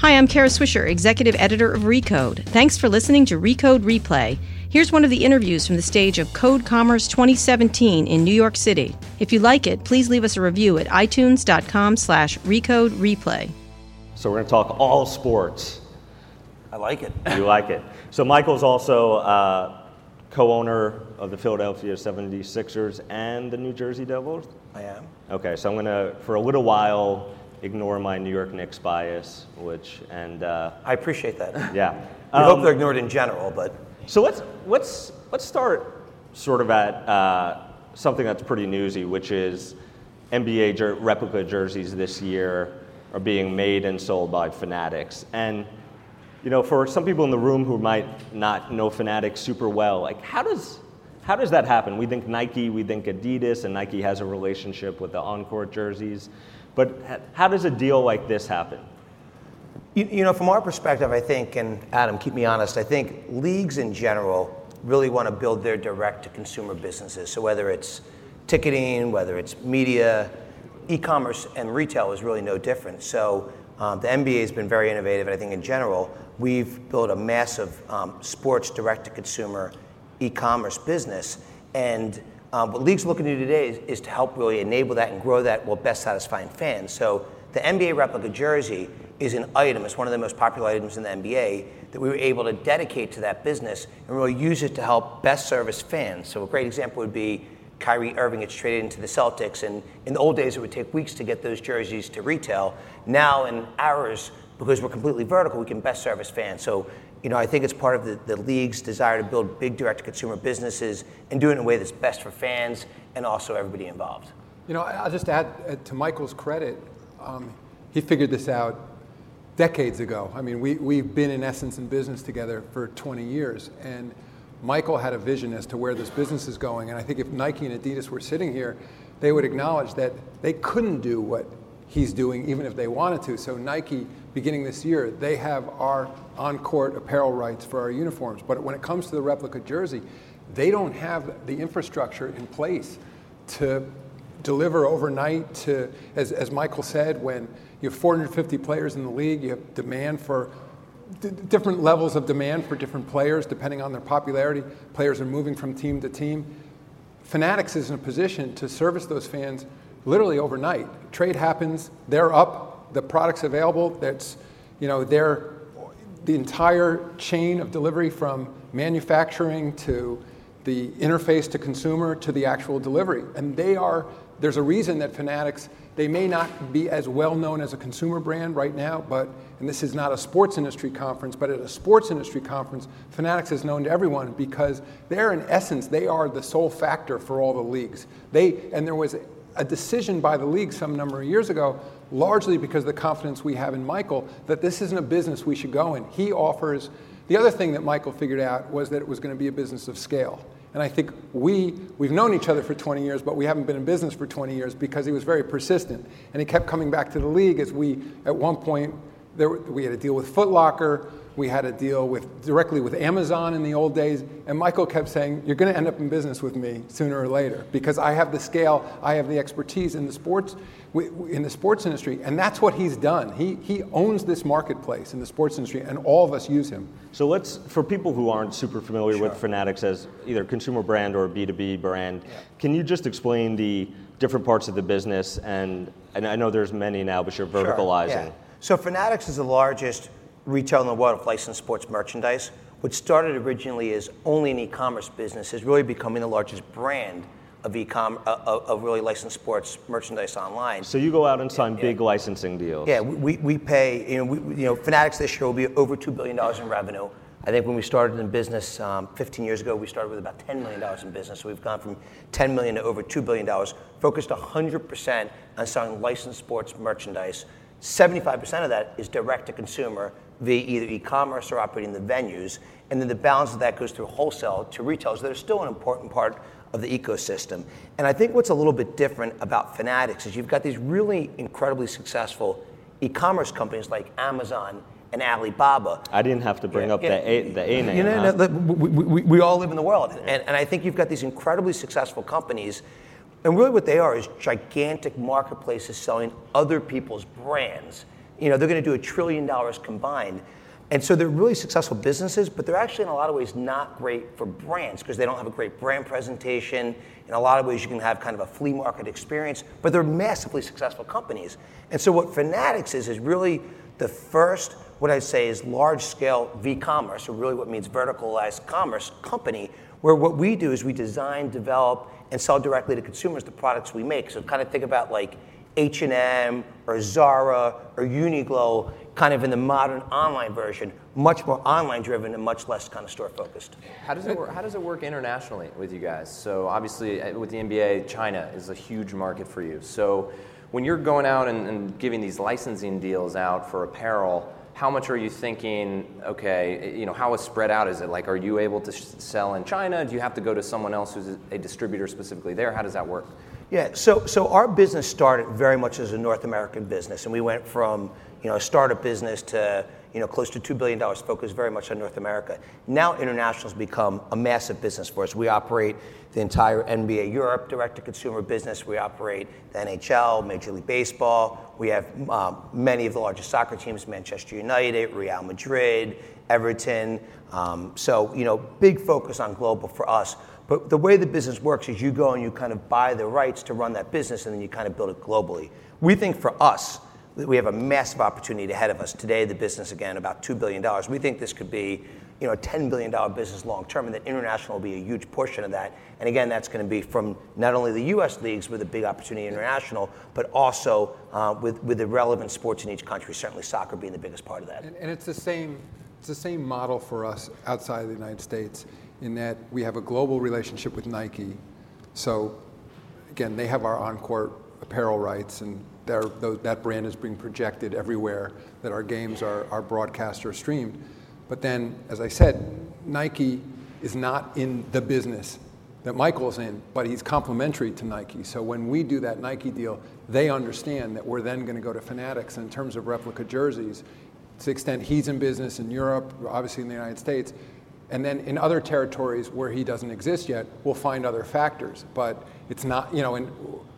Hi, I'm Kara Swisher, Executive Editor of Recode. Thanks for listening to Recode Replay. Here's one of the interviews from the stage of Code Commerce 2017 in New York City. If you like it, please leave us a review at itunes.com slash recode replay. So we're going to talk all sports. I like it. You like it. So Michael's also uh, co-owner of the Philadelphia 76ers and the New Jersey Devils? I am. Okay, so I'm going to, for a little while, ignore my New York Knicks bias, which, and... Uh, I appreciate that. Yeah. I hope Um, they're ignored in general, but So let's let's let's start sort of at uh, something that's pretty newsy, which is NBA jer- replica jerseys this year are being made and sold by Fanatics, and you know, for some people in the room who might not know Fanatics super well, like how does how does that happen? We think Nike, we think Adidas, and Nike has a relationship with the on-court jerseys, but how does a deal like this happen? You, you know, from our perspective, I think, and Adam, keep me honest, I think leagues in general really want to build their direct to consumer businesses. So whether it's ticketing, whether it's media, e commerce, and retail is really no different. So um, the NBA has been very innovative, and I think in general, we've built a massive um, sports direct to consumer e commerce business. And um, what leagues looking to do today is, is to help really enable that and grow that while best satisfying fans. So the NBA replica jersey is an item, it's one of the most popular items in the NBA that we were able to dedicate to that business and really use it to help best service fans. So a great example would be Kyrie Irving gets traded into the Celtics, and in the old days it would take weeks to get those jerseys to retail. Now in hours, because we're completely vertical, we can best service fans. So, you know, I think it's part of the, the league's desire to build big direct-to-consumer businesses and do it in a way that's best for fans and also everybody involved. You know, I'll just add uh, to Michael's credit, um, he figured this out decades ago. I mean, we, we've been in essence in business together for 20 years. And Michael had a vision as to where this business is going. And I think if Nike and Adidas were sitting here, they would acknowledge that they couldn't do what he's doing even if they wanted to. So Nike, beginning this year, they have our on-court apparel rights for our uniforms. But when it comes to the replica jersey, they don't have the infrastructure in place to deliver overnight to, as, as Michael said, when you have 450 players in the league, you have demand for d- different levels of demand for different players depending on their popularity. Players are moving from team to team. Fanatics is in a position to service those fans literally overnight. Trade happens, they're up, the product's available. That's, you know, they're the entire chain of delivery from manufacturing to the interface to consumer to the actual delivery. And they are, there's a reason that Fanatics, they may not be as well known as a consumer brand right now, but, and this is not a sports industry conference, but at a sports industry conference, Fanatics is known to everyone because they're in essence, they are the sole factor for all the leagues. They, and there was a decision by the league some number of years ago, largely because of the confidence we have in Michael, that this isn't a business we should go in. He offers, the other thing that Michael figured out was that it was going to be a business of scale. And I think we, we've known each other for 20 years, but we haven't been in business for 20 years because he was very persistent. And he kept coming back to the league as we, at one point, there, we had a deal with Foot Locker, we had a deal with, directly with Amazon in the old days, and Michael kept saying, You're going to end up in business with me sooner or later because I have the scale, I have the expertise in the sports, in the sports industry, and that's what he's done. He, he owns this marketplace in the sports industry, and all of us use him. So let's, for people who aren't super familiar with Fanatics as either consumer brand or B2B brand, can you just explain the different parts of the business? And, and I know there's many now, but you're Sure, verticalizing. yeah. So Fanatics is the largest retailer in the world of licensed sports merchandise. What started originally as only an e-commerce business is really becoming the largest brand of e-com uh, of, of really licensed sports merchandise online. So you go out and sign big licensing deals. Yeah, we, we pay, you know, we, you know, Fanatics this year will be over $2 billion in revenue. I think when we started in business um, 15 years ago, we started with about $10 million in business. So we've gone from 10 million to over $2 billion, focused 100% on selling licensed sports merchandise. 75% of that is direct to consumer via either e-commerce or operating the venues. And then the balance of that goes through wholesale to retailers that are still an important part of the ecosystem. And I think what's a little bit different about Fanatics is you've got these really incredibly successful e-commerce companies like Amazon and Alibaba. I didn't have to bring Yeah, up yeah. the A, the A name. You know, huh? we, we, we all live in the world. And, and I think you've got these incredibly successful companies. And really, what they are is gigantic marketplaces selling other people's brands. You know, they're going to do a trillion dollars combined. And so they're really successful businesses, but they're actually in a lot of ways not great for brands because they don't have a great brand presentation. In a lot of ways, you can have kind of a flea market experience, but they're massively successful companies. And so what Fanatics is, is really the first, what I'd say is large scale v commerce, or really what means verticalized commerce company, where what we do is we design, develop, and sell directly to consumers the products we make. So kind of think about like H&M or Zara or Uniqlo kind of in the modern online version, much more online driven and much less kind of store focused. How does it work, how does it work internationally with you guys? So obviously uh, with the NBA, China is a huge market for you. So when you're going out and, and giving these licensing deals out for apparel, how much are you thinking okay you know how is spread out is it like are you able to sh- sell in china do you have to go to someone else who's a distributor specifically there how does that work yeah, so, so our business started very much as a North American business, and we went from you know, a startup business to you know, close to $2 billion focused very much on North America. Now international has become a massive business for us. We operate the entire NBA Europe direct-to-consumer business. We operate the NHL, Major League Baseball. We have um, many of the largest soccer teams, Manchester United, Real Madrid, Everton. Um, so, you know, big focus on global for us. But the way the business works is you go and you kind of buy the rights to run that business and then you kind of build it globally. We think for us that we have a massive opportunity ahead of us. Today, the business, again, about $2 billion. We think this could be you know, a $10 billion business long term, and that international will be a huge portion of that. And again, that's going to be from not only the U.S. leagues with a big opportunity international, but also uh, with, with the relevant sports in each country, certainly soccer being the biggest part of that. And, and it's, the same, it's the same model for us outside of the United States in that we have a global relationship with Nike. So, again, they have our on-court apparel rights, and that brand is being projected everywhere that our games are, are broadcast or streamed. But then, as I said, Nike is not in the business that Michael's in, but he's complementary to Nike. So when we do that Nike deal, they understand that we're then going to go to Fanatics in terms of replica jerseys. To the extent he's in business in Europe, obviously in the United States, and then in other territories where he doesn't exist yet, we'll find other factors. But it's not, you know, and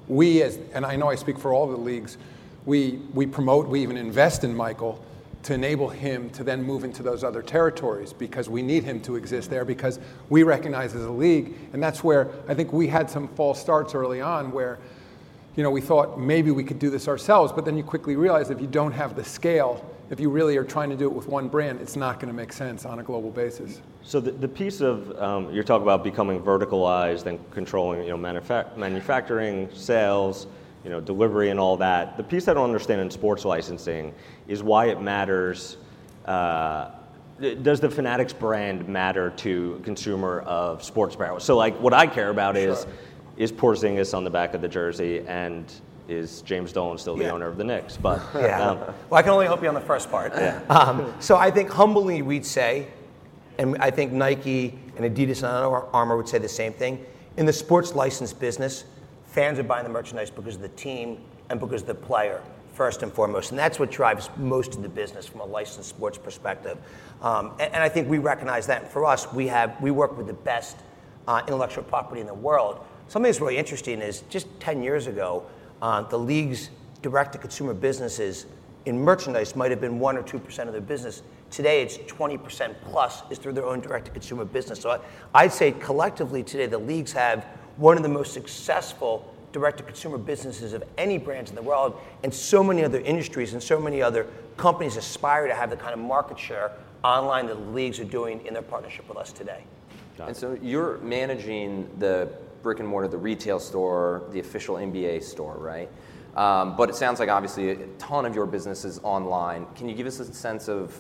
we as, and I know I speak for all the leagues, we, we promote, we even invest in Michael to enable him to then move into those other territories because we need him to exist there because we recognize as a league, and that's where I think we had some false starts early on where, you know, we thought maybe we could do this ourselves, but then you quickly realize if you don't have the scale if you really are trying to do it with one brand, it's not going to make sense on a global basis. So the, the piece of um, you're talking about becoming verticalized and controlling, you know, manufa- manufacturing, sales, you know, delivery, and all that. The piece I don't understand in sports licensing is why it matters. Uh, does the Fanatics brand matter to a consumer of sports apparel? So, like, what I care about sure. is is Porzingis on the back of the jersey and is James Dolan still the yeah. owner of the Knicks? But yeah, um, well, I can only help you on the first part. Yeah. Um, so I think humbly we'd say, and I think Nike and Adidas and Under Armour would say the same thing. In the sports license business, fans are buying the merchandise because of the team and because of the player first and foremost, and that's what drives most of the business from a licensed sports perspective. Um, and, and, I think we recognize that. And for us, we have we work with the best uh, intellectual property in the world. Something that's really interesting is just 10 years ago, uh, the league's direct to consumer businesses in merchandise might have been 1 or 2% of their business. Today, it's 20% plus is through their own direct to consumer business. So I, I'd say collectively today, the leagues have one of the most successful direct to consumer businesses of any brands in the world, and so many other industries and so many other companies aspire to have the kind of market share online that the leagues are doing in their partnership with us today. And so you're managing the brick and mortar, the retail store, the official NBA store, right? Um, but it sounds like obviously a ton of your business is online. Can you give us a sense of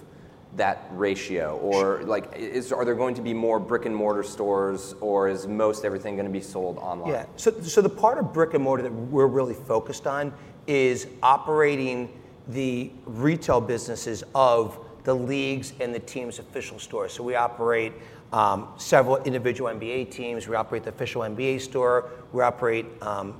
that ratio, or like, is are there going to be more brick and mortar stores, or is most everything going to be sold online? Yeah. So, so the part of brick and mortar that we're really focused on is operating the retail businesses of the leagues and the team's official stores. So we operate um, several individual NBA teams. We operate the official NBA store. We operate um,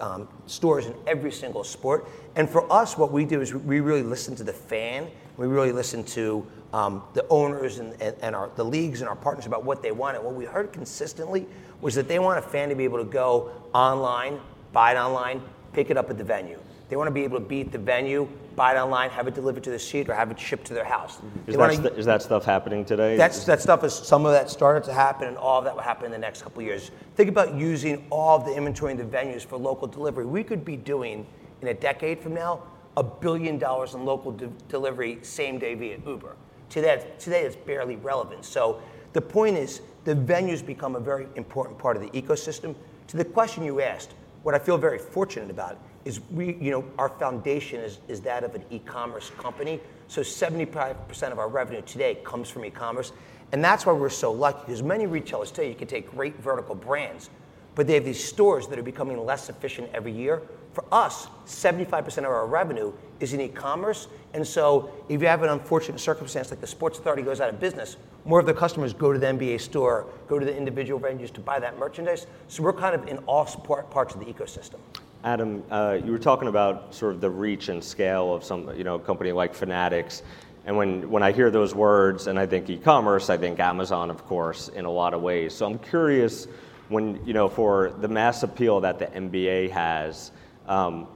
um, stores in every single sport. And for us, what we do is we really listen to the fan. We really listen to um, the owners and, and, and our, the leagues and our partners about what they want. And what we heard consistently was that they want a fan to be able to go online, buy it online, pick it up at the venue. They want to be able to be at the venue, buy it online, have it delivered to the seat, or have it shipped to their house. Is that, st- is that stuff happening today? that's, that stuff is, some of that started to happen, and all of that will happen in the next couple of years. Think about using all of the inventory in the venues for local delivery. We could be doing, in a decade from now, a billion dollars in local de- delivery same day via Uber. Today, today it's barely relevant. So the point is, the venues become a very important part of the ecosystem. To the question you asked, what I feel very fortunate about is we, you know, our foundation is, is that of an e-commerce company. So 75% of our revenue today comes from e-commerce. And that's why we're so lucky, because many retailers today, you can take great vertical brands, but they have these stores that are becoming less efficient every year. For us, 75% of our revenue is in e-commerce. And so if you have an unfortunate circumstance like the Sports Authority goes out of business, more of the customers go to the NBA store, go to the individual venues to buy that merchandise. So we're kind of in all parts of the ecosystem. Adam, uh, you were talking about sort of the reach and scale of some, you know, a company like Fanatics. And when, when I hear those words and I think e-commerce, I think Amazon, of course, in a lot of ways. So I'm curious when, you know, for the mass appeal that the NBA has, um,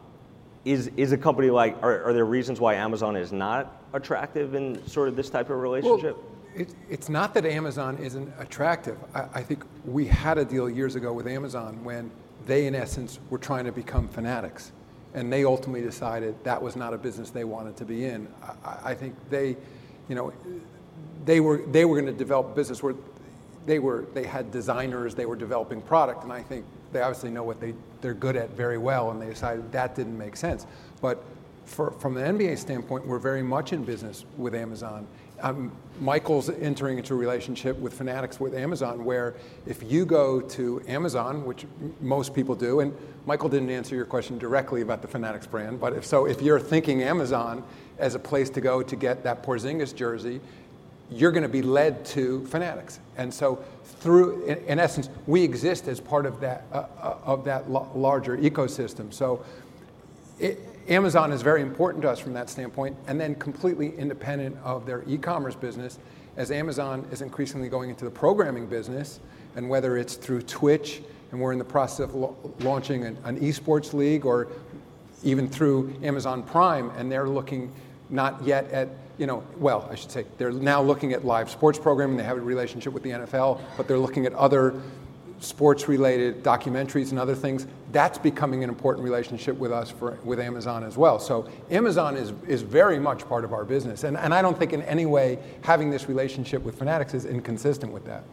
is, is a company like, are, are there reasons why Amazon is not attractive in sort of this type of relationship? Well, it, it's not that Amazon isn't attractive. I, I think we had a deal years ago with Amazon when they, in essence, were trying to become fanatics. And they ultimately decided that was not a business they wanted to be in. I, I think they, you know, they were, they were going to develop business where they, were, they had designers, they were developing product, and I think they obviously know what they, they're good at very well, and they decided that didn't make sense. But for, from the NBA standpoint, we're very much in business with Amazon. Um, Michael's entering into a relationship with Fanatics with Amazon, where if you go to Amazon, which m- most people do, and Michael didn't answer your question directly about the Fanatics brand, but if so, if you're thinking Amazon as a place to go to get that Porzingis jersey, you're going to be led to Fanatics. And so, through, in, in essence, we exist as part of that uh, uh, of that lo- larger ecosystem. So, it, Amazon is very important to us from that standpoint, and then completely independent of their e-commerce business, as Amazon is increasingly going into the programming business, and whether it's through Twitch, and we're in the process of lo- launching an, an esports league, or even through Amazon Prime, and they're looking not yet at you know, well, I should say, they're now looking at live sports programming. They have a relationship with the NFL, but they're looking at other sports related documentaries and other things. That's becoming an important relationship with us for, with Amazon as well. So Amazon is, is very much part of our business. And, and I don't think in any way having this relationship with Fanatics is inconsistent with that.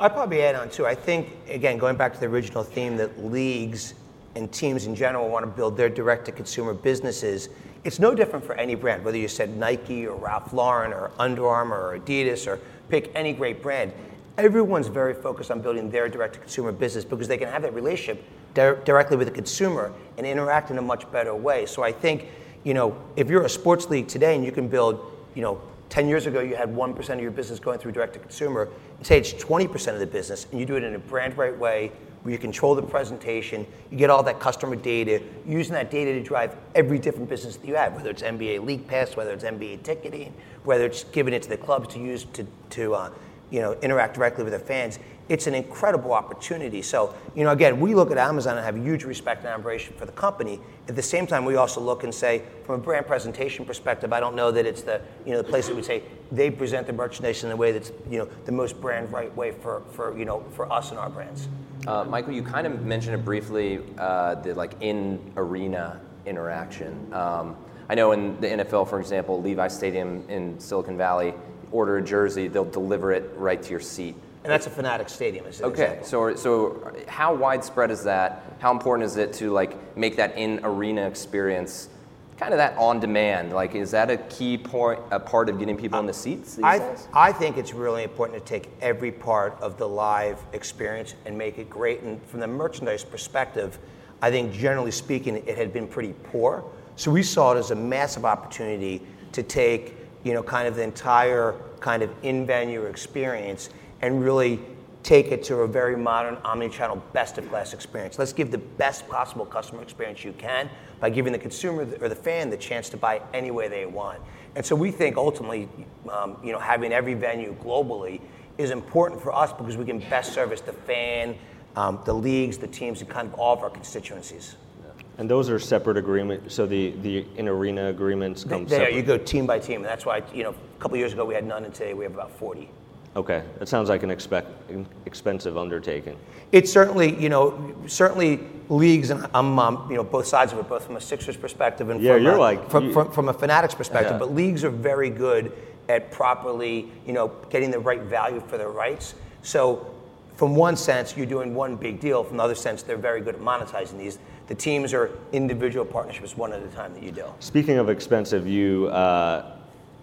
I'd probably add on too. I think, again, going back to the original theme that leagues and teams in general want to build their direct to consumer businesses, it's no different for any brand, whether you said Nike or Ralph Lauren or Under Armour or Adidas or pick any great brand. Everyone's very focused on building their direct to consumer business because they can have that relationship di- directly with the consumer and interact in a much better way. So I think, you know, if you're a sports league today and you can build, you know, 10 years ago you had 1% of your business going through direct to consumer, say it's 20% of the business and you do it in a brand right way where you control the presentation, you get all that customer data, using that data to drive every different business that you have, whether it's NBA League Pass, whether it's NBA ticketing, whether it's giving it to the clubs to use to, to uh, you know, interact directly with their fans. It's an incredible opportunity. So, you know, again, we look at Amazon and have huge respect and admiration for the company. At the same time, we also look and say, from a brand presentation perspective, I don't know that it's the, you know, the place that we say they present the merchandise in a way that's, you know, the most brand right way for, for you know, for us and our brands. Uh, Michael, you kind of mentioned it briefly, uh, the like in arena interaction. Um, I know in the NFL, for example, Levi Stadium in Silicon Valley, order a jersey, they'll deliver it right to your seat. And that's a Fanatic Stadium. An Okay, example. so so how widespread is that? How important is it to like make that in arena experience kind of that on demand? Like, is that a key point, a part of getting people in the seats these I, days? I think it's really important to take every part of the live experience and make it great. And from the merchandise perspective, I think generally speaking, it had been pretty poor. So we saw it as a massive opportunity to take, you know, kind of the entire kind of in-venue experience and really take it to a very modern omni-channel best of class experience. Let's give the best possible customer experience you can by giving the consumer or the fan the chance to buy any way they want. And so we think ultimately, um, you know, having every venue globally is important for us because we can best service the fan, um, the leagues, the teams, and kind of all of our constituencies. And those are separate agreements. So the, the in arena agreements come There, separate. you go team by team, and that's why you know a couple years ago we had none, and today we have about 40. Okay, that sounds like an expect, expensive undertaking. It's certainly, you know, certainly leagues, and I'm, um, you know, both sides of it, both from a Sixers perspective and Yeah, from, you're a, like- from, you- from, from a Fanatics perspective. Yeah. But leagues are very good at properly, you know, getting the right value for their rights. So, from one sense, you're doing one big deal. From the other sense, they're very good at monetizing these. The teams are individual partnerships, one at a time that you do. Speaking of expensive, you, uh,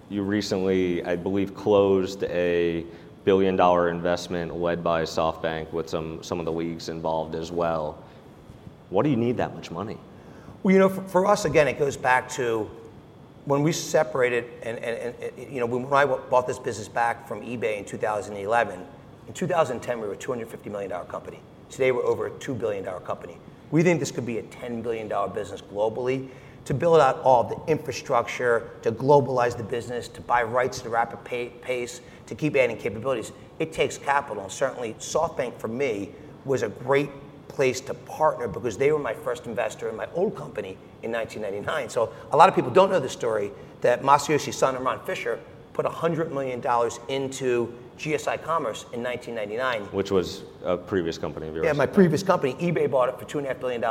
you recently, I believe, closed a billion dollar investment led by SoftBank with some, some of the leagues involved as well. What do you need that much money? Well, you know, for, for us, again, it goes back to when we separated, and, and, and you know, when I bought this business back from eBay in 2011, in 2010, we were a $250 million company. Today, we're over a $2 billion company. We think this could be a $10 billion business globally. To build out all the infrastructure, to globalize the business, to buy rights at a rapid pa- pace, to keep adding capabilities, it takes capital. And certainly, SoftBank for me was a great place to partner because they were my first investor in my old company in 1999. So a lot of people don't know the story that Masayoshi Son and Ron Fisher put $100 million into GSI Commerce in 1999. Which was a previous company of yours. Yeah, my previous company, eBay bought it for $2.5 billion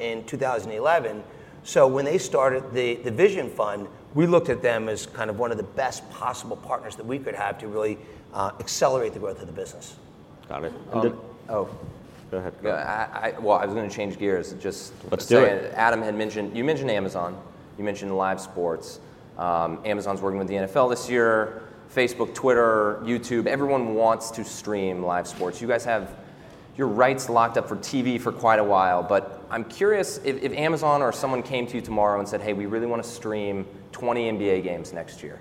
in 2011. So when they started the, the Vision Fund, we looked at them as kind of one of the best possible partners that we could have to really uh, accelerate the growth of the business. Got it. And did- Oh, go ahead. Yeah, I, I, well, I was going to change gears. Just Let's do it. Adam had mentioned you mentioned Amazon. You mentioned live sports. Um, Amazon's working with the NFL this year. Facebook, Twitter, YouTube. Everyone wants to stream live sports. You guys have your rights locked up for TV for quite a while. But I'm curious if, if Amazon or someone came to you tomorrow and said, "Hey, we really want to stream 20 NBA games next year."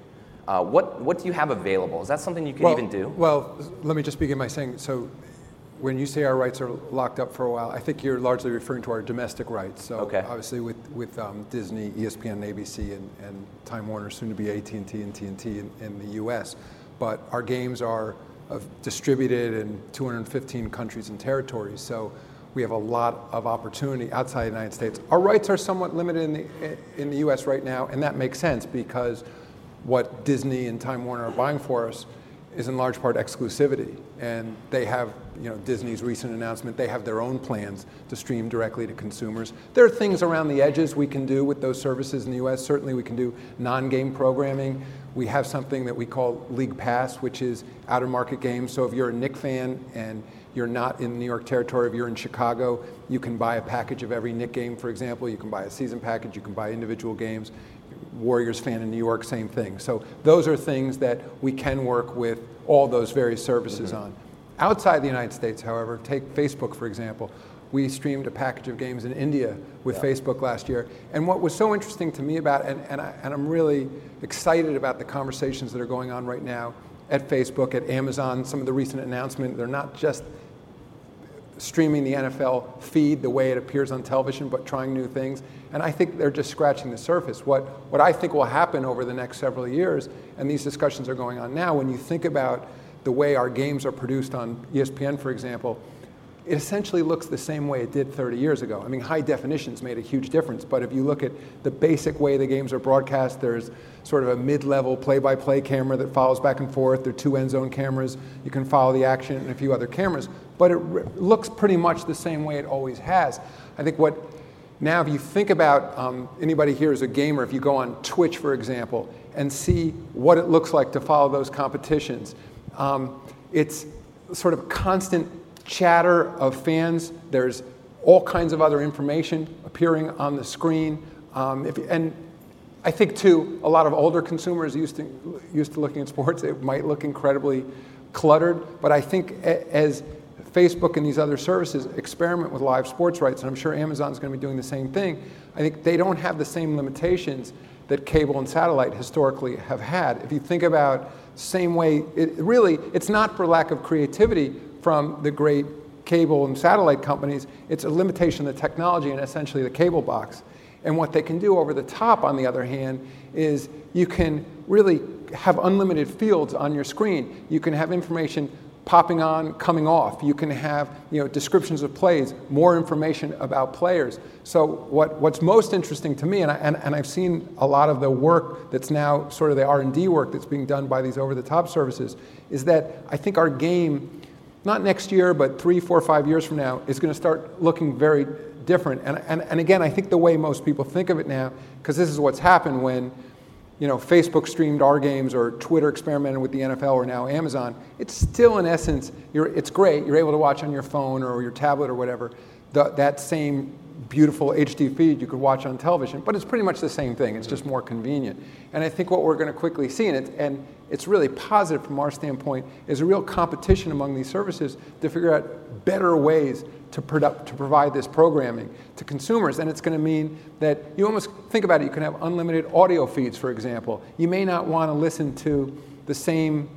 Uh, what what do you have available? Is that something you could well, even do? Well, let me just begin by saying so. When you say our rights are locked up for a while, I think you're largely referring to our domestic rights. So Okay. obviously with, with um, Disney, ESPN, and ABC, and, and Time Warner, soon to be AT&T and TNT in, in the U.S. But our games are of distributed in 215 countries and territories. So we have a lot of opportunity outside the United States. Our rights are somewhat limited in the, in the U.S. right now, and that makes sense because what Disney and Time Warner are buying for us is in large part exclusivity. And they have, you know, Disney's recent announcement, they have their own plans to stream directly to consumers. There are things around the edges we can do with those services in the US. Certainly we can do non-game programming. We have something that we call League Pass, which is out of market games. So if you're a Knick fan and you're not in New York territory, if you're in Chicago, you can buy a package of every Knick game, for example. You can buy a season package, you can buy individual games. Warriors fan in New York, same thing. So those are things that we can work with all those various services mm-hmm. on. Outside the United States, however, take Facebook for example. We streamed a package of games in India with Facebook last year. And what was so interesting to me about and, and, I, and I'm really excited about the conversations that are going on right now at Facebook, at Amazon, some of the recent announcement, they're not just streaming the NFL feed the way it appears on television, but trying new things. And I think they're just scratching the surface. What, what I think will happen over the next several years, and these discussions are going on now, when you think about the way our games are produced on ESPN, for example, it essentially looks the same way it did 30 years ago. I mean, high definition's made a huge difference, but if you look at the basic way the games are broadcast, there's sort of a mid-level play-by-play camera that follows back and forth. There are two end zone cameras. You can follow the action and a few other cameras, but it re- looks pretty much the same way it always has. I think what now, if you think about um, anybody as a gamer, if you go on Twitch, for example, and see what it looks like to follow those competitions, um, it's sort of constant chatter of fans. There's all kinds of other information appearing on the screen. Um, if, and I think, too, a lot of older consumers used to, used to looking at sports, it might look incredibly cluttered, but I think as Facebook and these other services experiment with live sports rights, and I'm sure Amazon's going to be doing the same thing. I think they don't have the same limitations that cable and satellite historically have had. If you think about same way, it really it's not for lack of creativity from the great cable and satellite companies. It's a limitation of the technology and essentially the cable box. And what they can do over the top, on the other hand, is you can really have unlimited fields on your screen. You can have information popping on, coming off. You can have you know, descriptions of plays, more information about players. So what, what's most interesting to me, and, I, and, and I've seen a lot of the work that's now sort of the R&D work that's being done by these over-the-top services, is that I think our game, not next year, but three, four, five years from now, is going to start looking very different. And, and, and again, I think the way most people think of it now, because this is what's happened when you know, Facebook streamed our games or Twitter experimented with the NFL or now Amazon, it's still in essence, it's great. You're able to watch on your phone or your tablet or whatever the, that same beautiful HD feed you could watch on television, but it's pretty much the same thing. It's just more convenient. And I think what we're going to quickly see, and, it, and it's really positive from our standpoint, is a real competition among these services to figure out better ways to, product, to provide this programming to consumers. And it's going to mean that you almost think about it, you can have unlimited audio feeds, for example. You may not want to listen to the same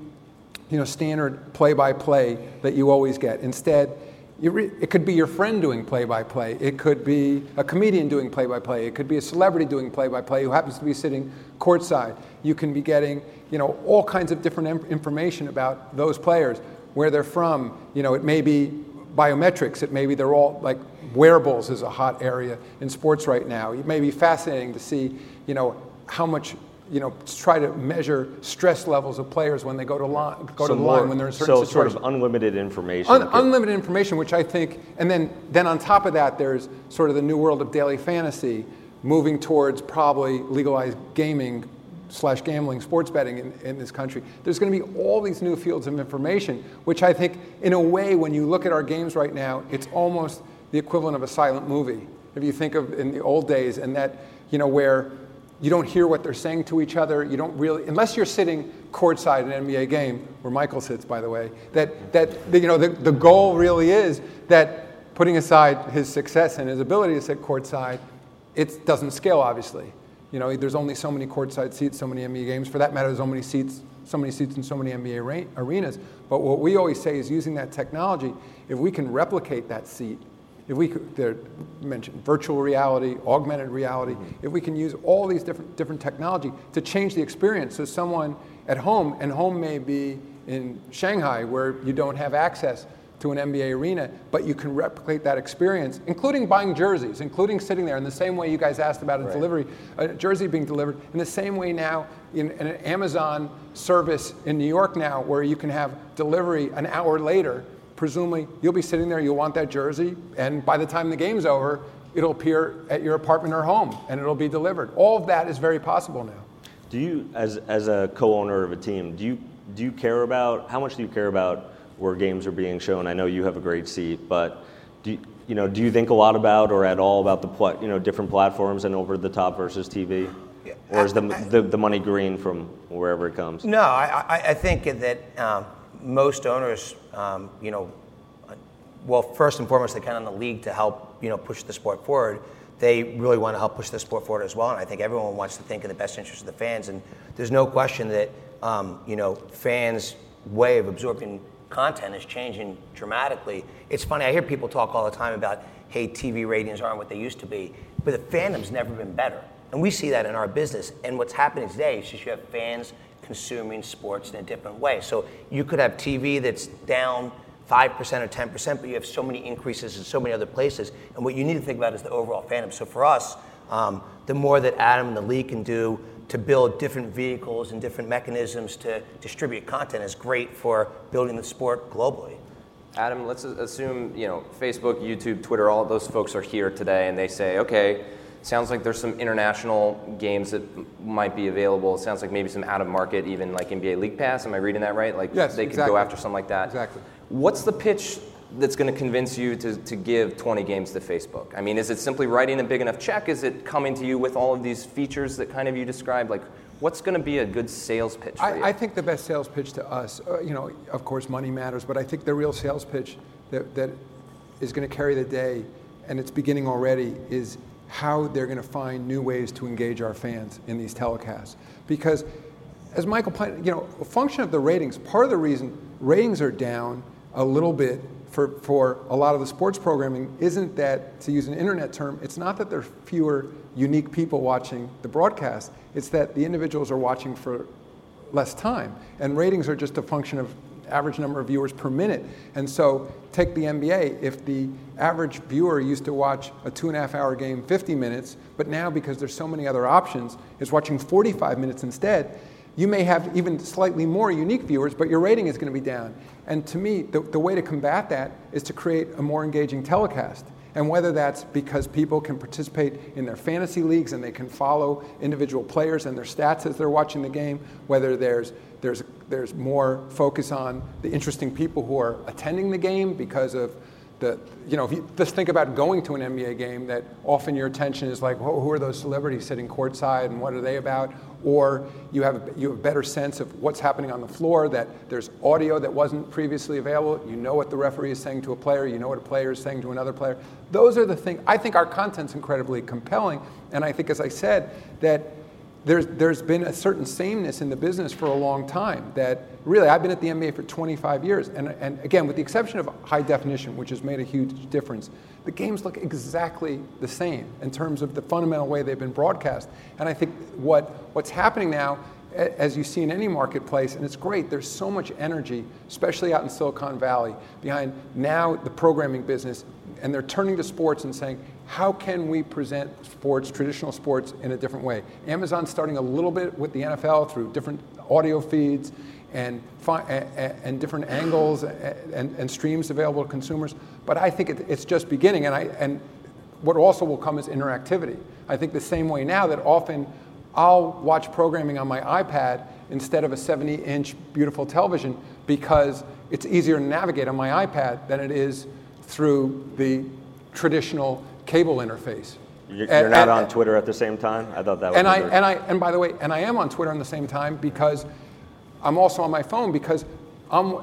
you know, standard play-by-play that you always get. Instead, re- it could be your friend doing play-by-play. It could be a comedian doing play-by-play. It could be a celebrity doing play-by-play who happens to be sitting courtside. You can be getting, you know, all kinds of different information about those players, where they're from. You know, it may be biometrics. It may be they're all like wearables is a hot area in sports right now. It may be fascinating to see, you know, how much you know, try to measure stress levels of players when they go to line, go so to the more, line when they're in certain so situations. sort of unlimited information. Un- unlimited information, which I think, and then then on top of that, there's sort of the new world of daily fantasy, moving towards probably legalized gaming slash gambling, sports betting in, in this country. There's going to be all these new fields of information, which I think, in a way, when you look at our games right now, it's almost the equivalent of a silent movie. If you think of in the old days, and that, you know, where you don't hear what they're saying to each other, you don't really, unless you're sitting courtside in an NBA game, where Michael sits, by the way, that, that the, you know, the, the goal really is that putting aside his success and his ability to sit courtside, it doesn't scale, obviously. You know, there's only so many courtside seats, so many NBA games. For that matter, there's so many seats, so many seats in so many NBA arenas. But what we always say is using that technology, if we can replicate that seat, if we could, mentioned virtual reality, augmented reality, if we can use all these different different technology to change the experience, so someone at home, and home may be in Shanghai where you don't have access to an NBA arena, but you can replicate that experience, including buying jerseys, including sitting there in the same way you guys asked about a right. delivery, a jersey being delivered, in the same way now in, in, an Amazon service in New York now, where you can have delivery an hour later. Presumably, you'll be sitting there, you'll want that jersey, and by the time the game's over, it'll appear at your apartment or home, and it'll be delivered. All of that is very possible now. Do you, as, as a co-owner of a team, do you, do you care about, how much do you care about where games are being shown. I know you have a great seat, but do you, you know, do you think a lot about or at all about the pl- you know different platforms and over the top versus TV? Or is the, the, the, money green from wherever it comes? No, I, I think that um, most owners, um, you know, well, first and foremost, they count on the league to help, you know, push the sport forward. They really want to help push the sport forward as well, and I think everyone wants to think in the best interest of the fans. And there's no question that, um, you know, fans' way of absorbing content is changing dramatically. It's funny, I hear people talk all the time about, hey, TV ratings aren't what they used to be, but the fandom's never been better. And we see that in our business. And what's happening today is just you have fans consuming sports in a different way. So you could have TV that's down 5% or 10%, but you have so many increases in so many other places. And what you need to think about is the overall fandom. So for us, um, the more that Adam and the league can do to build different vehicles and different mechanisms to distribute content is great for building the sport globally. Adam, let's assume you know Facebook, YouTube, Twitter, all those folks are here today, and they say, okay, sounds like there's some international games that might be available. It sounds like maybe some out of market, even like NBA League Pass. Am I reading that right? Like yes, they exactly. could go after something like that. Exactly. What's the pitch that's going to convince you to, to give 20 games to Facebook? I mean, is it simply writing a big enough check? Is it coming to you with all of these features that kind of you described? Like, what's going to be a good sales pitch for I, you? I think the best sales pitch to us, uh, you know, of course, money matters, but I think the real sales pitch that, that is going to carry the day, and it's beginning already, is how they're going to find new ways to engage our fans in these telecasts. Because, as Michael pointed, you know, a function of the ratings, part of the reason ratings are down a little bit for, for a lot of the sports programming isn't that, to use an internet term, it's not that there are fewer unique people watching the broadcast, it's that the individuals are watching for less time. And ratings are just a function of average number of viewers per minute. And so take the NBA. If the average viewer used to watch a two and a half hour game 50 minutes, but now because there's so many other options, is watching 45 minutes instead, you may have even slightly more unique viewers, but your rating is going to be down. And to me, the, the way to combat that is to create a more engaging telecast. And whether that's because people can participate in their fantasy leagues and they can follow individual players and their stats as they're watching the game, whether there's, there's, there's more focus on the interesting people who are attending the game because of the, you know, if you just think about going to an NBA game, that often your attention is like, well, who are those celebrities sitting courtside and what are they about? Or you have, you have a better sense of what's happening on the floor, that there's audio that wasn't previously available. You know what the referee is saying to a player, you know what a player is saying to another player. Those are the things, I think our content's incredibly compelling. And I think, as I said, that there's, there's been a certain sameness in the business for a long time that really I've been at the NBA for 25 years and, and again with the exception of high definition which has made a huge difference the games look exactly the same in terms of the fundamental way they've been broadcast. And I think what, what's happening now as you see in any marketplace, and it's great, there's so much energy, especially out in Silicon Valley, behind now the programming business, and they're turning to sports and saying, how can we present sports, traditional sports, in a different way? Amazon's starting a little bit with the NFL through different audio feeds and, and different angles and, and, streams available to consumers. But I think it, it's just beginning. And, I, and what also will come is interactivity. I think the same way now that often I'll watch programming on my iPad instead of a 70 inch beautiful television because it's easier to navigate on my iPad than it is through the traditional cable interface. You're, and, not and, on Twitter at the same time. I thought that. Was and I and I and by the way, and I am on Twitter at the same time because I'm also on my phone because I'm.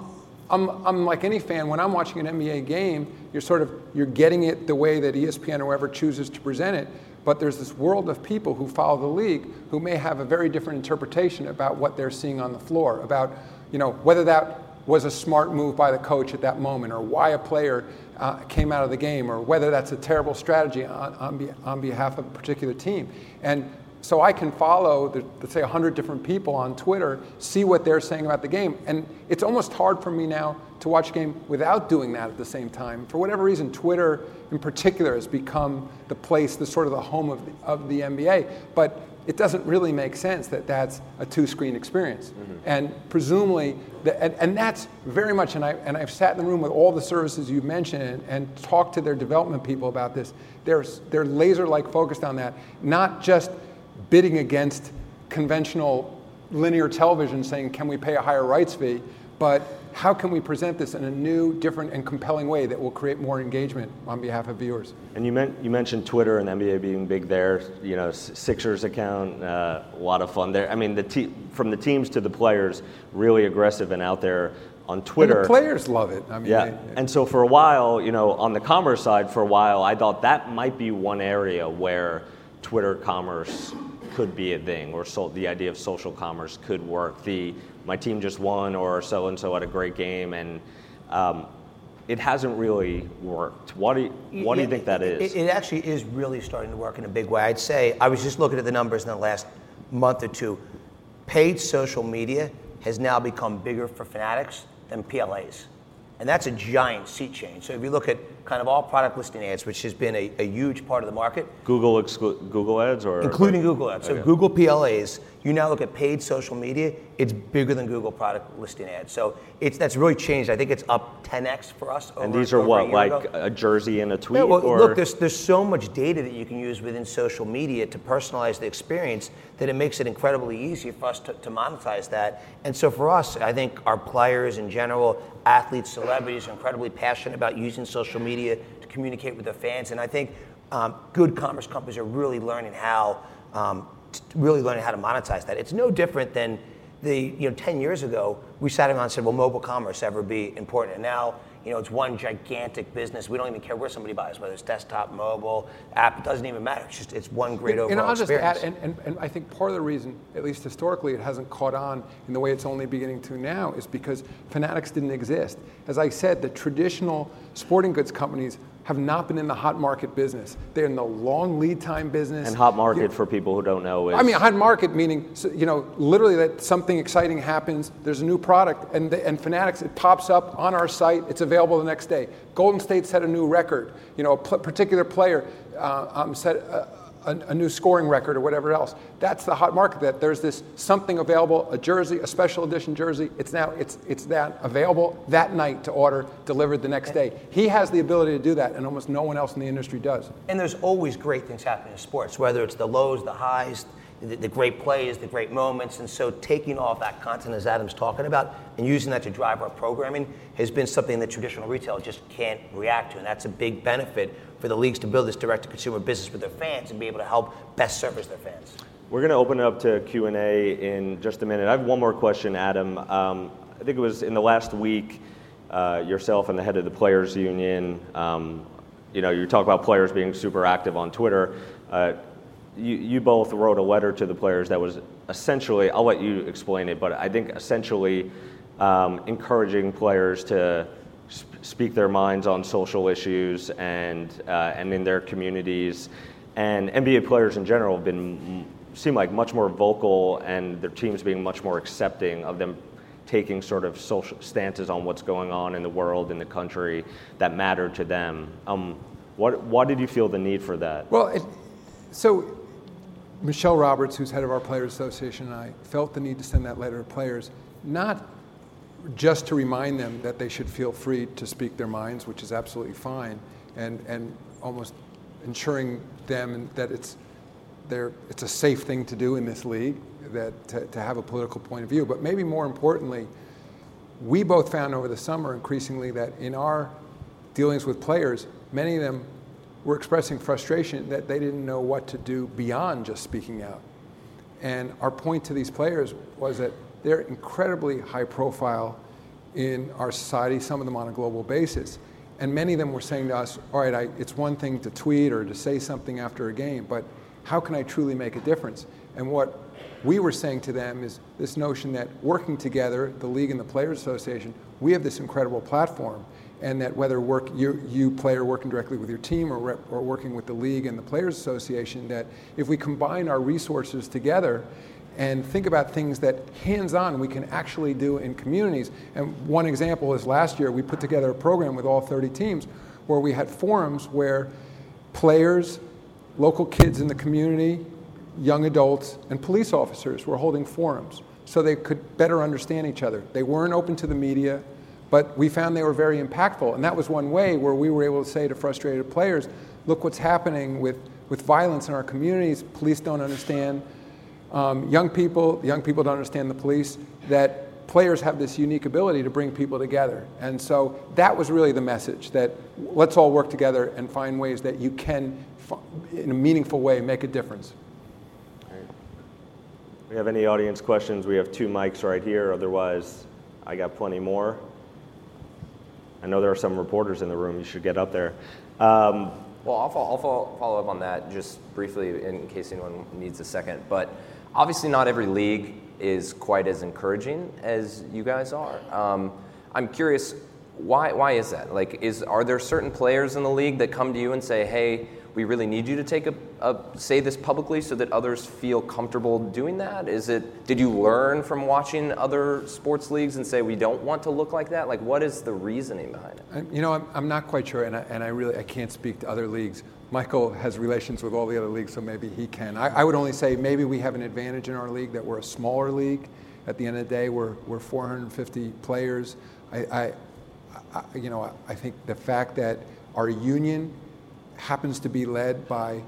I'm, I'm like any fan, when I'm watching an NBA game, you're sort of, you're getting it the way that ESPN or whoever chooses to present it. But there's this world of people who follow the league who may have a very different interpretation about what they're seeing on the floor, about, you know, whether that was a smart move by the coach at that moment, or why a player uh, came out of the game, or whether that's a terrible strategy on, on, be, on behalf of a particular team. And so I can follow, the, let's say, 100 different people on Twitter, see what they're saying about the game. And it's almost hard for me now to watch a game without doing that at the same time. For whatever reason, Twitter in particular has become the place, the sort of the home of the, of the NBA. But it doesn't really make sense that that's a two-screen experience. Mm-hmm. And presumably, and, and, that's very much, and, I, and I've sat in the room with all the services you've mentioned and, and talked to their development people about this. They're, they're laser-like focused on that, not just bidding against conventional linear television saying, can we pay a higher rights fee, but how can we present this in a new, different, and compelling way that will create more engagement on behalf of viewers? And you, meant, you mentioned Twitter and NBA being big there. You know, Sixers account, uh, a lot of fun there. I mean, the te- from the teams to the players, really aggressive and out there on Twitter. And the players love it. I mean, yeah. They, and so for a while, you know, on the commerce side, for a while, I thought that might be one area where Twitter commerce could be a thing, or so, the idea of social commerce could work. The my team just won, or so and so had a great game, and um, it hasn't really worked. What do you, what do you think that is? It, it, actually is really starting to work in a big way. I'd say I was just looking at the numbers in the last month or two. Paid social media has now become bigger for Fanatics than PLAs. And that's a giant sea change. So if you look at kind of all product listing ads, which has been a, a huge part of the market. Google exclu- Google ads or including Google ads. So okay. Google PLAs, you now look at paid social media, it's bigger than Google product listing ads. So it's that's really changed. I think it's up 10x for us. Over, and these are what, a like ago. a jersey and a tweet? Yeah, well, or? look, there's there's so much data that you can use within social media to personalize the experience that it makes it incredibly easy for us to, to monetize that. And so for us, I think our players in general athletes, celebrities are incredibly passionate about using social media to communicate with their fans. And I think um, good commerce companies are really learning how, um, really learning how to monetize that. It's no different than the, you know, 10 years ago, we sat around and said, will mobile commerce ever be important? And now you know, it's one gigantic business. We don't even care where somebody buys, whether it's desktop, mobile, app. It doesn't even matter. It's just it's one great overall and I'll just experience. Add, and, and, and I think part of the reason, at least historically, it hasn't caught on in the way it's only beginning to now is because Fanatics didn't exist. As I said, the traditional sporting goods companies have not been in the hot market business. They're in the long lead time business. And hot market, for people who don't know, is I mean, hot market meaning, you know, literally that something exciting happens. There's a new product, and the, and Fanatics it pops up on our site. It's available the next day. Golden State set a new record. You know, a pl- particular player uh, um, set. Uh, a, a, new scoring record or whatever else. That's the hot market. That there's this something available, a jersey, a special edition jersey. It's now it's it's that available that night to order, delivered the next day. He has the ability to do that, and almost no one else in the industry does. And there's always great things happening in sports, whether it's the lows, the highs, the, the great plays, the great moments. And so taking off that content, as Adam's talking about, and using that to drive our programming has been something that traditional retail just can't react to. And that's a big benefit for the leagues to build this direct-to-consumer business with their fans and be able to help best service their fans. We're going to open it up to Q&A in just a minute. I have one more question, Adam. Um, I think it was in the last week, uh, yourself and the head of the Players Union, um, you know, you talk about players being super active on Twitter. Uh, you, you both wrote a letter to the players that was essentially, I'll let you explain it, but I think essentially um, encouraging players to sp- speak their minds on social issues and, uh, and in their communities. And NBA players in general have been, seem like much more vocal and their teams being much more accepting of them taking sort of social stances on what's going on in the world, in the country that matter to them. Um, what, why did you feel the need for that? Well, it, so Michele Roberts, who's head of our Players Association, and I felt the need to send that letter to players, not just to remind them that they should feel free to speak their minds, which is absolutely fine, and, and almost ensuring them that it's, it's a safe thing to do in this league, that to, to have a political point of view. But maybe more importantly, we both found over the summer increasingly that in our dealings with players, many of them were expressing frustration that they didn't know what to do beyond just speaking out. And our point to these players was that they're incredibly high profile in our society, some of them on a global basis. And many of them were saying to us, all right, I, it's one thing to tweet or to say something after a game, but how can I truly make a difference? And what we were saying to them is this notion that working together, the league and the Players Association, we have this incredible platform and that whether work you, you player working directly with your team or, rep, or working with the league and the players association that if we combine our resources together and think about things that hands-on we can actually do in communities. And one example is last year we put together a program with all 30 teams where we had forums where players local kids in the community young adults and police officers were holding forums so they could better understand each other. They weren't open to the media but we found they were very impactful. And that was one way where we were able to say to frustrated players, look what's happening with, with violence in our communities. Police don't understand. Um, young people, young people don't understand the police. That players have this unique ability to bring people together. And so that was really the message that let's all work together and find ways that you can, in a meaningful way, make a difference. We have any audience questions? We have two mics right here. Otherwise, I got plenty more. I know there are some reporters in the room. You should get up there. Um, well, I'll, follow, I'll follow up on that just briefly in case anyone needs a second. But obviously, not every league is quite as encouraging as you guys are. Um, I'm curious, why, why is that? Like, is, are there certain players in the league that come to you and say, hey, we really need you to take a, a, say this publicly so that others feel comfortable doing that? Is it did you learn from watching other sports leagues and say we don't want to look like that? Like what is the reasoning behind it? You know, I'm, I'm not quite sure, and I, and I really I can't speak to other leagues. Michael has relations with all the other leagues, so maybe he can. I, I would only say maybe we have an advantage in our league that we're a smaller league. At the end of the day, we're, we're 450 players. I, I, I you know, I think the fact that our union happens to be led by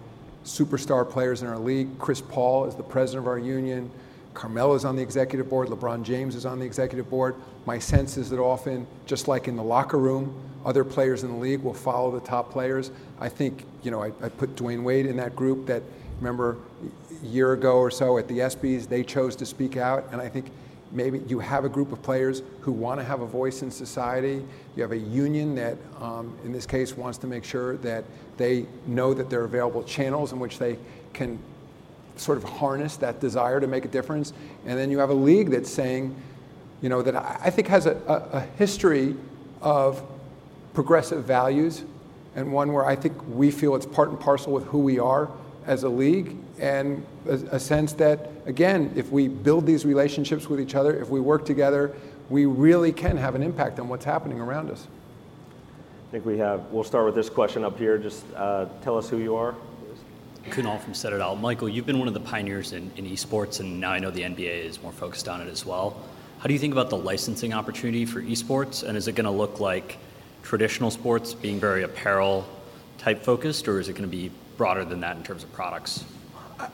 superstar players in our league. Chris Paul is the president of our union. Carmelo is on the executive board. LeBron James is on the executive board. My sense is that often, just like in the locker room, other players in the league will follow the top players. I think, you know, I, I put Dwyane Wade in that group that, remember, a year ago or so at the ESPYs, they chose to speak out. And I think maybe you have a group of players who want to have a voice in society. You have a union that, um, in this case, wants to make sure that they know that there are available channels in which they can sort of harness that desire to make a difference. And then you have a league that's saying, you know, that I think has a, a, a history of progressive values and one where I think we feel it's part and parcel with who we are as a league, and a, a sense that, again, if we build these relationships with each other, if we work together, we really can have an impact on what's happening around us. I think we have, we'll start with this question up here. Just uh, tell us who you are. Kunal from Citadel. Michael, you've been one of the pioneers in, in esports, and now I know the NBA is more focused on it as well. How do you think about the licensing opportunity for esports, and is it going to look like traditional sports being very apparel type focused, or is it going to be broader than that in terms of products?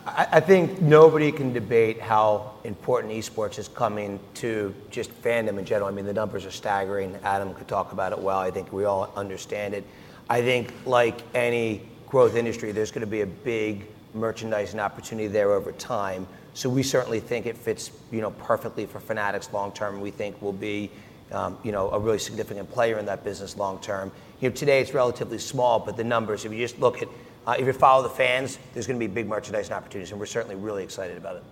I, think nobody can debate how important esports is coming to just fandom in general. I mean, the numbers are staggering. Adam could talk about it well. I think we all understand it. I think, like any growth industry, there's going to be a big merchandising opportunity there over time. So we certainly think it fits, you know, perfectly for Fanatics long term. We think we'll be, um, you know, a really significant player in that business long term. You know, today it's relatively small, but the numbers, if you just look at, uh, if you follow the fans, there's going to be big merchandising opportunities, and we're certainly really excited about it.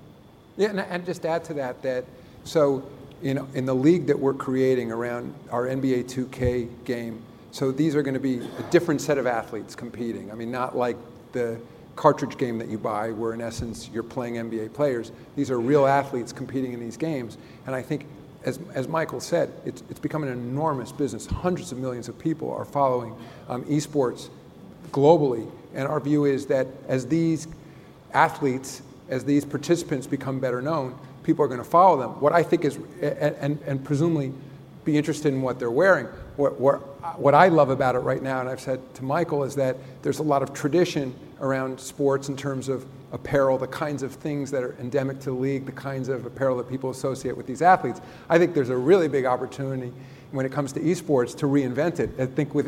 Yeah, and, and just add to that that so you know in the league that we're creating around our NBA 2K game, so these are going to be a different set of athletes competing. I mean, not like the cartridge game that you buy, where in essence you're playing NBA players. These are real athletes competing in these games, and I think. As, as Michael said, it's, it's become an enormous business. Hundreds of millions of people are following um, esports globally. And our view is that as these athletes, as these participants become better known, people are going to follow them. What I think is, and, and, presumably be interested in what they're wearing. What, what, what I love about it right now, and I've said to Michael, is that there's a lot of tradition around sports in terms of apparel, the kinds of things that are endemic to the league, the kinds of apparel that people associate with these athletes. I think there's a really big opportunity when it comes to esports to reinvent it. I think with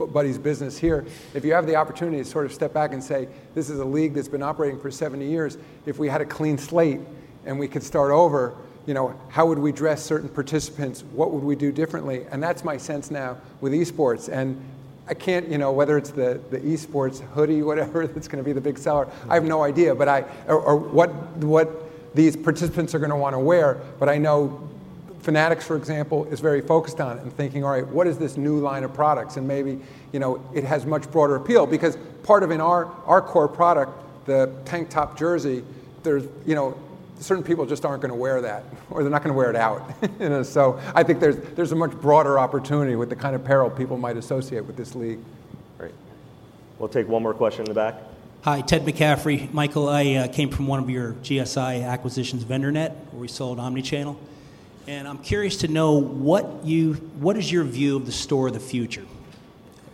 anybody's business here, if you have the opportunity to sort of step back and say, this is a league that's been operating for 70 years, if we had a clean slate and we could start over, you know, how would we dress certain participants? What would we do differently? And that's my sense now with esports. And I can't, you know, whether it's the, the esports hoodie, whatever, that's going to be the big seller. I have no idea, but I, or, or what, what these participants are going to want to wear. But I know Fanatics, for example, is very focused on it and thinking, all right, what is this new line of products? And maybe, you know, it has much broader appeal because part of in our, our core product, the tank top jersey, there's, you know, certain people just aren't going to wear that or they're not going to wear it out. you know, so I think there's, there's a much broader opportunity with the kind of apparel people might associate with this league. Great. We'll take one more question in the back. Hi, Ted McCaffrey. Michael, I uh, came from one of your GSI acquisitions, VendorNet, where we sold Omnichannel. And I'm curious to know what you what is your view of the store of the future?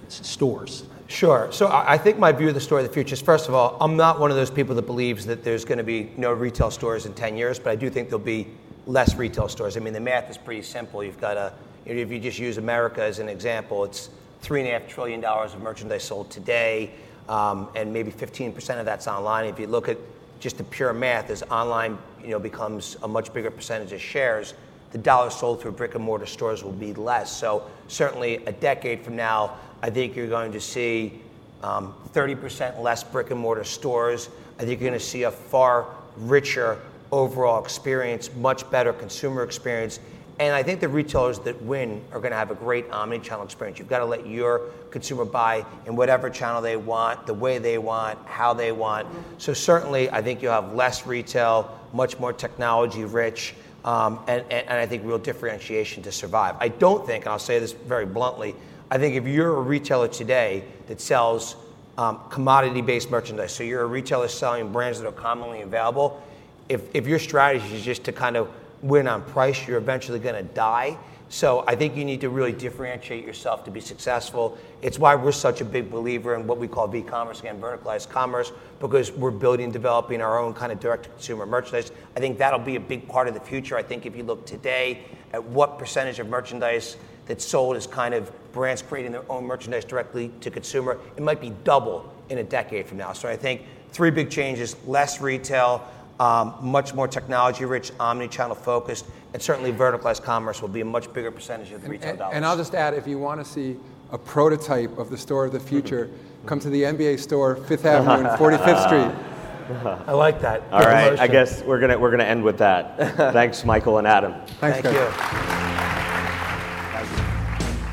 Stores. Sure. So I think my view of the store of the future is, first of all, I'm not one of those people that believes that there's going to be no retail stores in 10 years, but I do think there'll be less retail stores. I mean, the math is pretty simple. You've got a, if you just use America as an example, it's three and a half trillion dollars of merchandise sold today, um, and maybe 15% of that's online. If you look at just the pure math, as online, you know, becomes a much bigger percentage of shares, the dollars sold through brick and mortar stores will be less. So certainly a decade from now, I think you're going to see um, 30% less brick and mortar stores. I think you're going to see a far richer overall experience, much better consumer experience. And I think the retailers that win are going to have a great omni-channel experience. You've got to let your consumer buy in whatever channel they want, the way they want, how they want. So certainly, I think you'll have less retail, much more technology rich, um, and, and, and I think real differentiation to survive. I don't think, and I'll say this very bluntly, I think if you're a retailer today that sells um, commodity-based merchandise, so you're a retailer selling brands that are commonly available, if, if your strategy is just to kind of win on price, you're eventually going to die. So I think you need to really differentiate yourself to be successful. It's why we're such a big believer in what we call v-commerce, again, verticalized commerce, because we're building, developing our own kind of direct-to-consumer merchandise. I think that'll be a big part of the future. I think if you look today at what percentage of merchandise that's sold is kind of brands creating their own merchandise directly to consumer, it might be double in a decade from now. So I think three big changes: less retail, um, much more technology-rich, omni-channel focused, and certainly verticalized commerce will be a much bigger percentage of the retail And, dollars. and I'll just add, if you want to see a prototype of the store of the future, come to the NBA store, Fifth Avenue and 45th Street. I like that. All Good right, I guess we're gonna we're gonna end with that. Thanks, Michael and Adam. Thanks, Thank guys. you.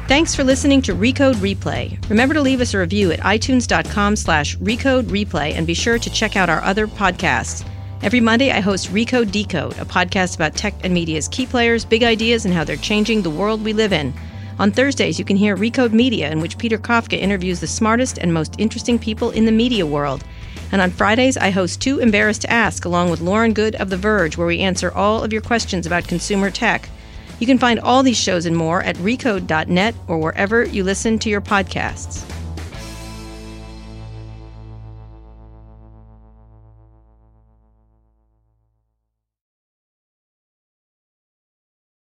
Thanks for listening to Recode Replay. Remember to leave us a review at itunes.com slash recode replay and be sure to check out our other podcasts. Every Monday, I host Recode Decode, a podcast about tech and media's key players, big ideas, and how they're changing the world we live in. On Thursdays, you can hear Recode Media, in which Peter Kafka interviews the smartest and most interesting people in the media world. And on Fridays, I host Too Embarrassed to Ask, along with Lauren Goode of The Verge, where we answer all of your questions about consumer tech. You can find all these shows and more at recode.net or wherever you listen to your podcasts.